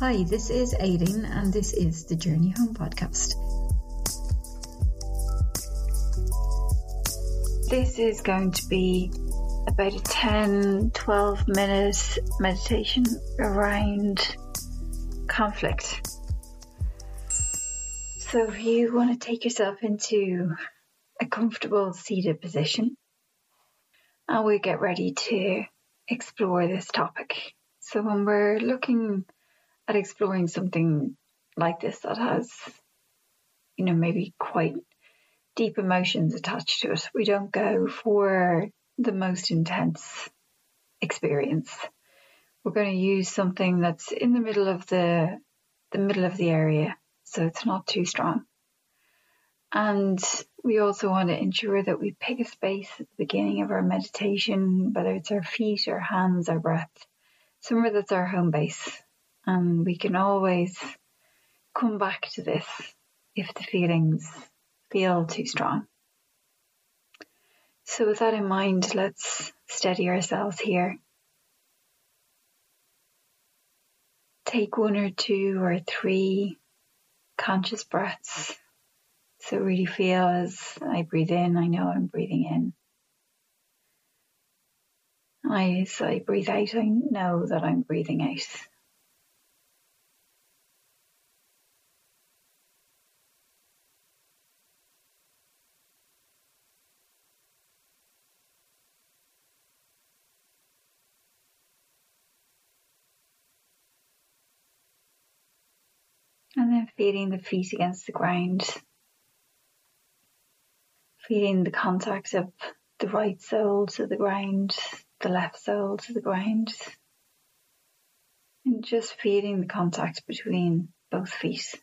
Hi, this is Aileen, and this is the Journey Home podcast. This is going to be about a 10 12 minute meditation around conflict. So, if you want to take yourself into a comfortable seated position, and we get ready to explore this topic. So, when we're looking at exploring something like this that has, you know, maybe quite deep emotions attached to it. We don't go for the most intense experience. We're going to use something that's in the middle of the the middle of the area, so it's not too strong. And we also want to ensure that we pick a space at the beginning of our meditation, whether it's our feet, our hands, our breath, somewhere that's our home base and we can always come back to this if the feelings feel too strong. So, with that in mind, let's steady ourselves here. Take one or two or three conscious breaths. So, really feel as I breathe in, I know I'm breathing in. I, As I breathe out, I know that I'm breathing out. And then feeling the feet against the ground. Feeling the contact of the right sole to the ground, the left sole to the ground. And just feeling the contact between both feet.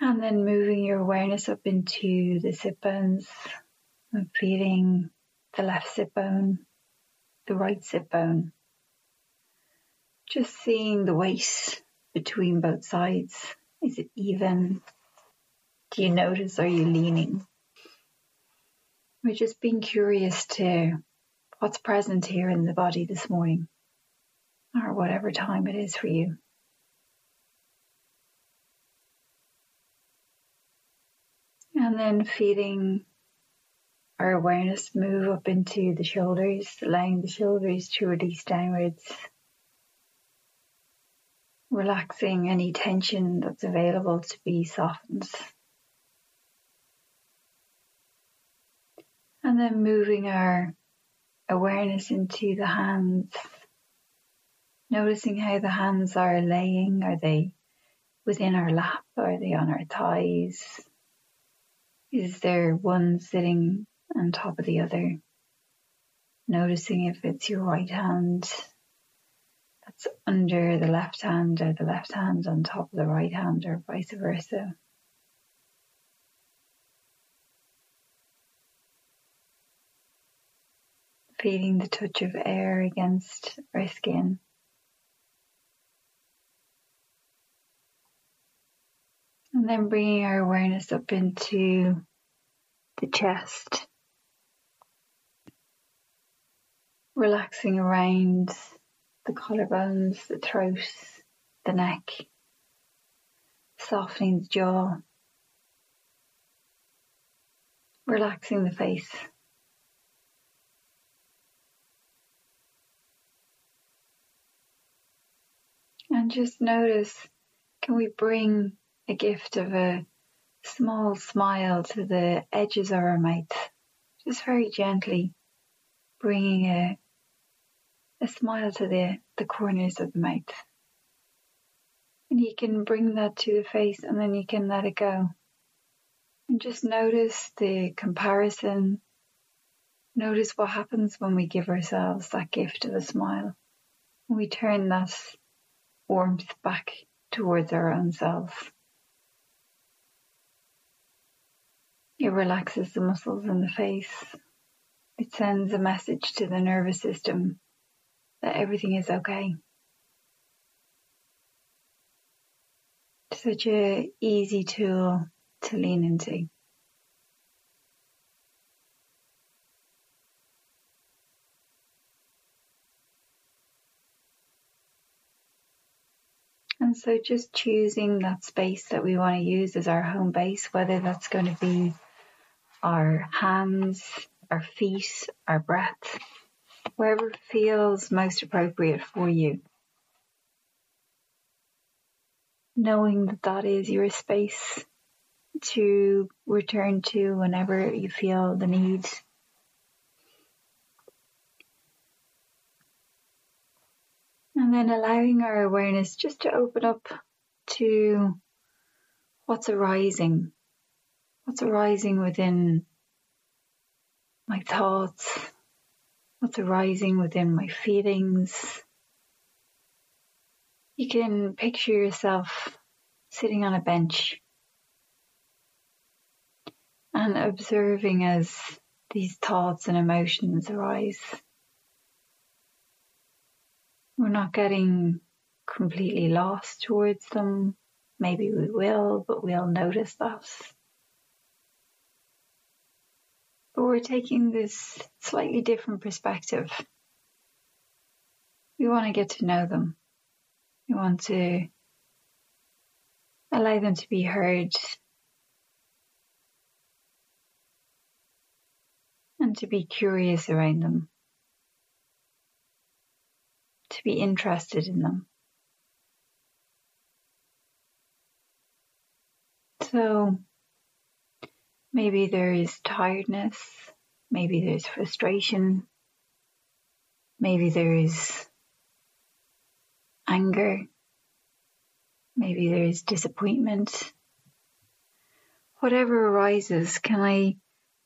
And then moving your awareness up into the sit bones and feeling the left sit bone, the right sit bone, just seeing the weight between both sides. Is it even? Do you notice? Are you leaning? We're just being curious to what's present here in the body this morning, or whatever time it is for you. And then feeling our awareness move up into the shoulders, allowing the shoulders to release downwards relaxing any tension that's available to be softened. And then moving our awareness into the hands, noticing how the hands are laying. Are they within our lap? Are they on our thighs? Is there one sitting on top of the other? Noticing if it's your right hand under the left hand or the left hand on top of the right hand or vice versa. Feeling the touch of air against our skin. And then bringing our awareness up into the chest. Relaxing around the collarbones, the throat, the neck, softening the jaw, relaxing the face. And just notice can we bring a gift of a small smile to the edges of our mouth, just very gently bringing a a smile to the, the corners of the mouth. And you can bring that to the face and then you can let it go. And just notice the comparison. Notice what happens when we give ourselves that gift of a smile. And we turn that warmth back towards our own selves. It relaxes the muscles in the face. It sends a message to the nervous system that everything is okay. Such a easy tool to lean into. And so just choosing that space that we want to use as our home base, whether that's going to be our hands, our feet, our breath, wherever feels most appropriate for you. Knowing that that is your space to return to whenever you feel the need. And then allowing our awareness just to open up to what's arising, what's arising within my thoughts, what's arising within my feelings. You can picture yourself sitting on a bench and observing as these thoughts and emotions arise. We're not getting completely lost towards them. Maybe we will, but we'll notice that. But we're taking this slightly different perspective. We want to get to know them. We want to allow them to be heard and to be curious around them, to be interested in them. So maybe there is tiredness, maybe there's frustration, maybe there is anger, maybe there is disappointment. Whatever arises, can I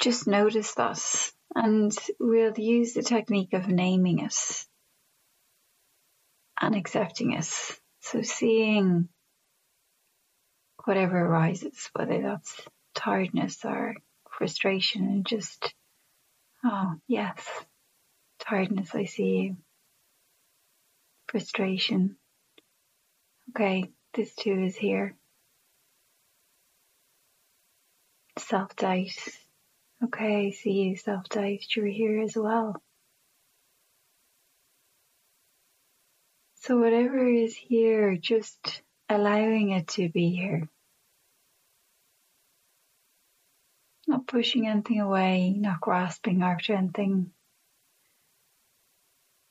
just notice that and we'll use the technique of naming it and accepting it. So seeing whatever arises, whether that's tiredness or frustration and just, oh yes, tiredness, I see you. Frustration. Okay, this too is here. Self doubt Okay, I see you self-doubt, you're here as well. So whatever is here, just allowing it to be here. Not pushing anything away, not grasping after anything.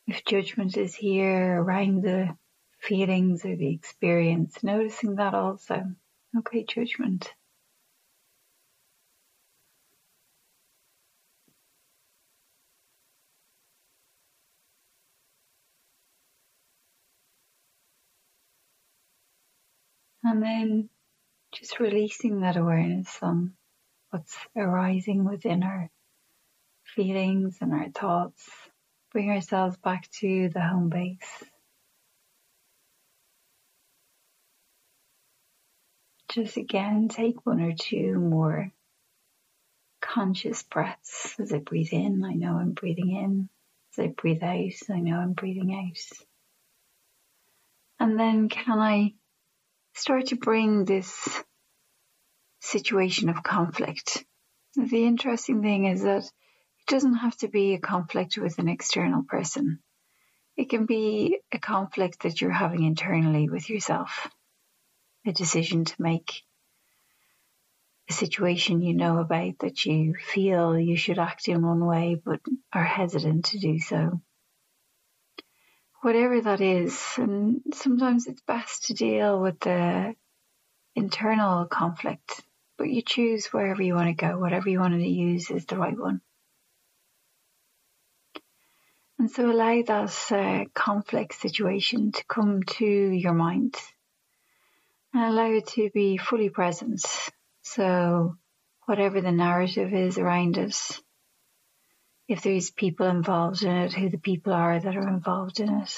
If judgment is here around the feelings or the experience, noticing that also. Okay, judgment. And then just releasing that awareness on what's arising within our feelings and our thoughts. Bring ourselves back to the home base. Just again, take one or two more conscious breaths as I breathe in. I know I'm breathing in. As I breathe out, I know I'm breathing out. And then can I start to bring this situation of conflict. The interesting thing is that it doesn't have to be a conflict with an external person. It can be a conflict that you're having internally with yourself, a decision to make, a situation you know about that you feel you should act in one way but are hesitant to do so whatever that is. And sometimes it's best to deal with the internal conflict, but you choose wherever you want to go, whatever you want to use is the right one. And so allow that uh, conflict situation to come to your mind and allow it to be fully present. So whatever the narrative is around us, if there's people involved in it, who the people are that are involved in it.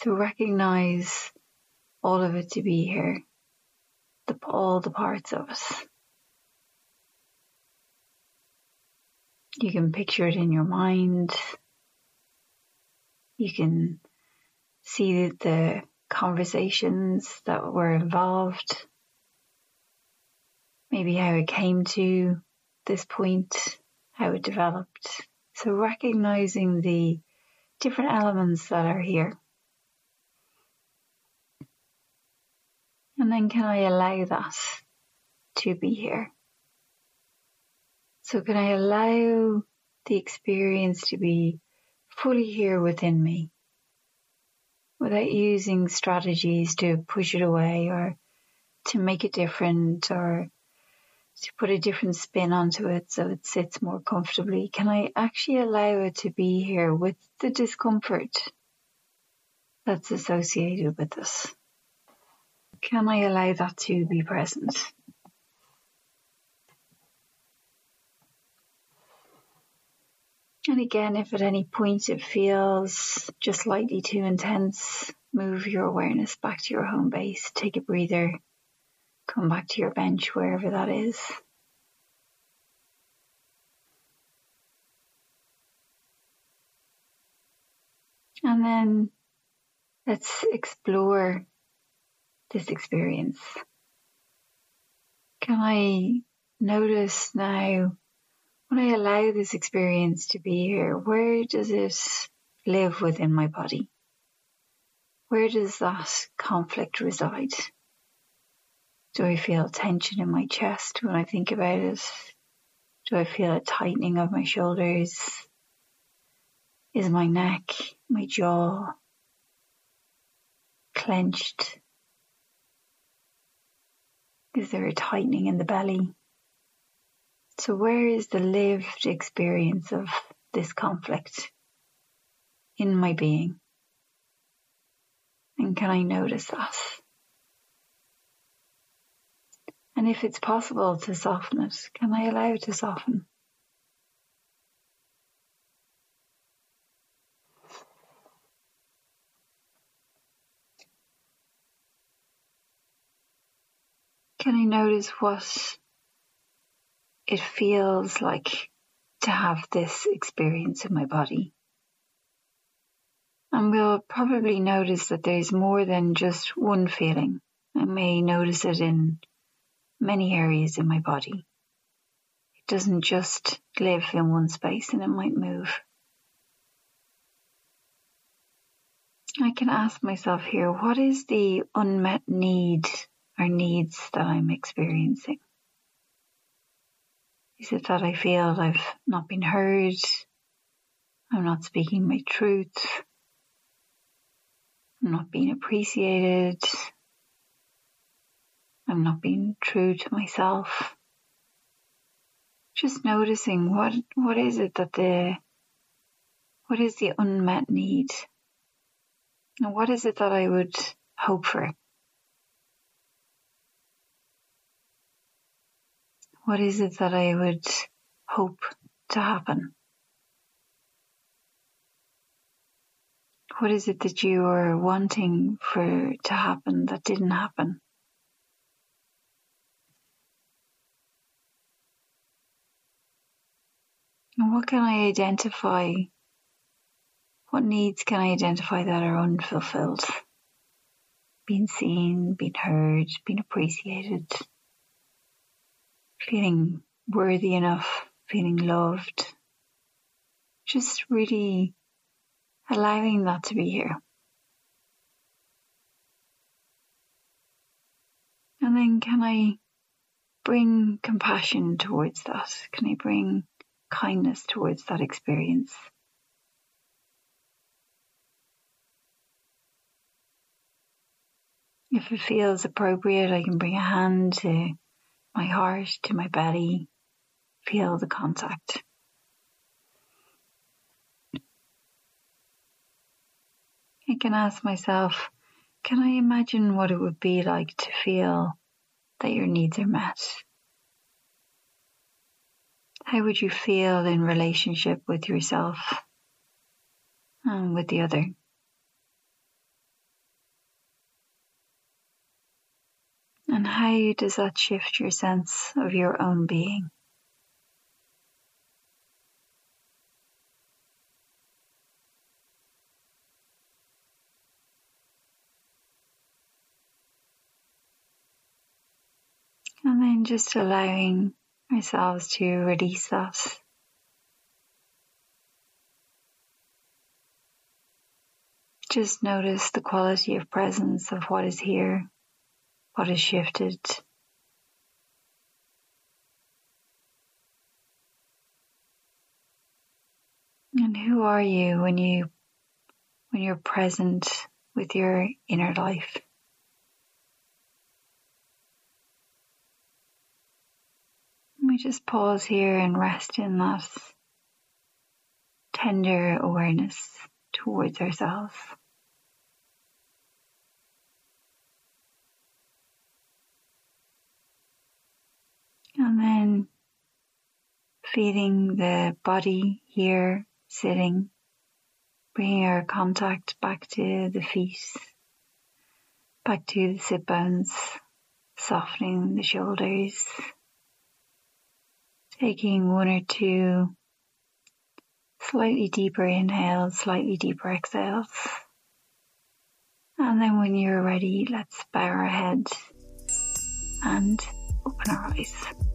So recognize all of it to be here, the, all the parts of us. You can picture it in your mind. You can see the conversations that were involved. Maybe how it came to this point how it developed. So recognizing the different elements that are here. And then can I allow that to be here? So can I allow the experience to be fully here within me without using strategies to push it away or to make it different or to put a different spin onto it so it sits more comfortably? Can I actually allow it to be here with the discomfort that's associated with this? Can I allow that to be present? And again, if at any point it feels just slightly too intense, move your awareness back to your home base, take a breather, come back to your bench, wherever that is. And then let's explore this experience. Can I notice now when I allow this experience to be here, where does it live within my body? Where does that conflict reside? Do I feel tension in my chest when I think about it? Do I feel a tightening of my shoulders? Is my neck, my jaw clenched? Is there a tightening in the belly? So, where is the lived experience of this conflict in my being? And can I notice that? And if it's possible to soften it, can I allow it to soften? Notice what it feels like to have this experience in my body. And we'll probably notice that there's more than just one feeling. I may notice it in many areas in my body. It doesn't just live in one space and it might move. I can ask myself here, what is the unmet need or needs that I'm experiencing? Is it that I feel I've not been heard? I'm not speaking my truth. I'm not being appreciated. I'm not being true to myself. Just noticing what, what is it that the, what is the unmet need? And what is it that I would hope for? What is it that I would hope to happen? What is it that you are wanting for to happen that didn't happen? And what can I identify? What needs can I identify that are unfulfilled? Being seen, being heard, being appreciated feeling worthy enough, feeling loved, just really allowing that to be here. And then can I bring compassion towards that? Can I bring kindness towards that experience? If it feels appropriate, I can bring a hand to my heart to my belly. Feel the contact. I can ask myself, can I imagine what it would be like to feel that your needs are met? How would you feel in relationship with yourself and with the other? How does that shift your sense of your own being? And then just allowing ourselves to release that. Just notice the quality of presence of what is here what has shifted. And who are you when you when you're present with your inner life? We just pause here and rest in that tender awareness towards ourselves. And then feeling the body here sitting, bringing our contact back to the feet, back to the sit bones, softening the shoulders, taking one or two slightly deeper inhales, slightly deeper exhales. And then when you're ready, let's bow our head and open our eyes.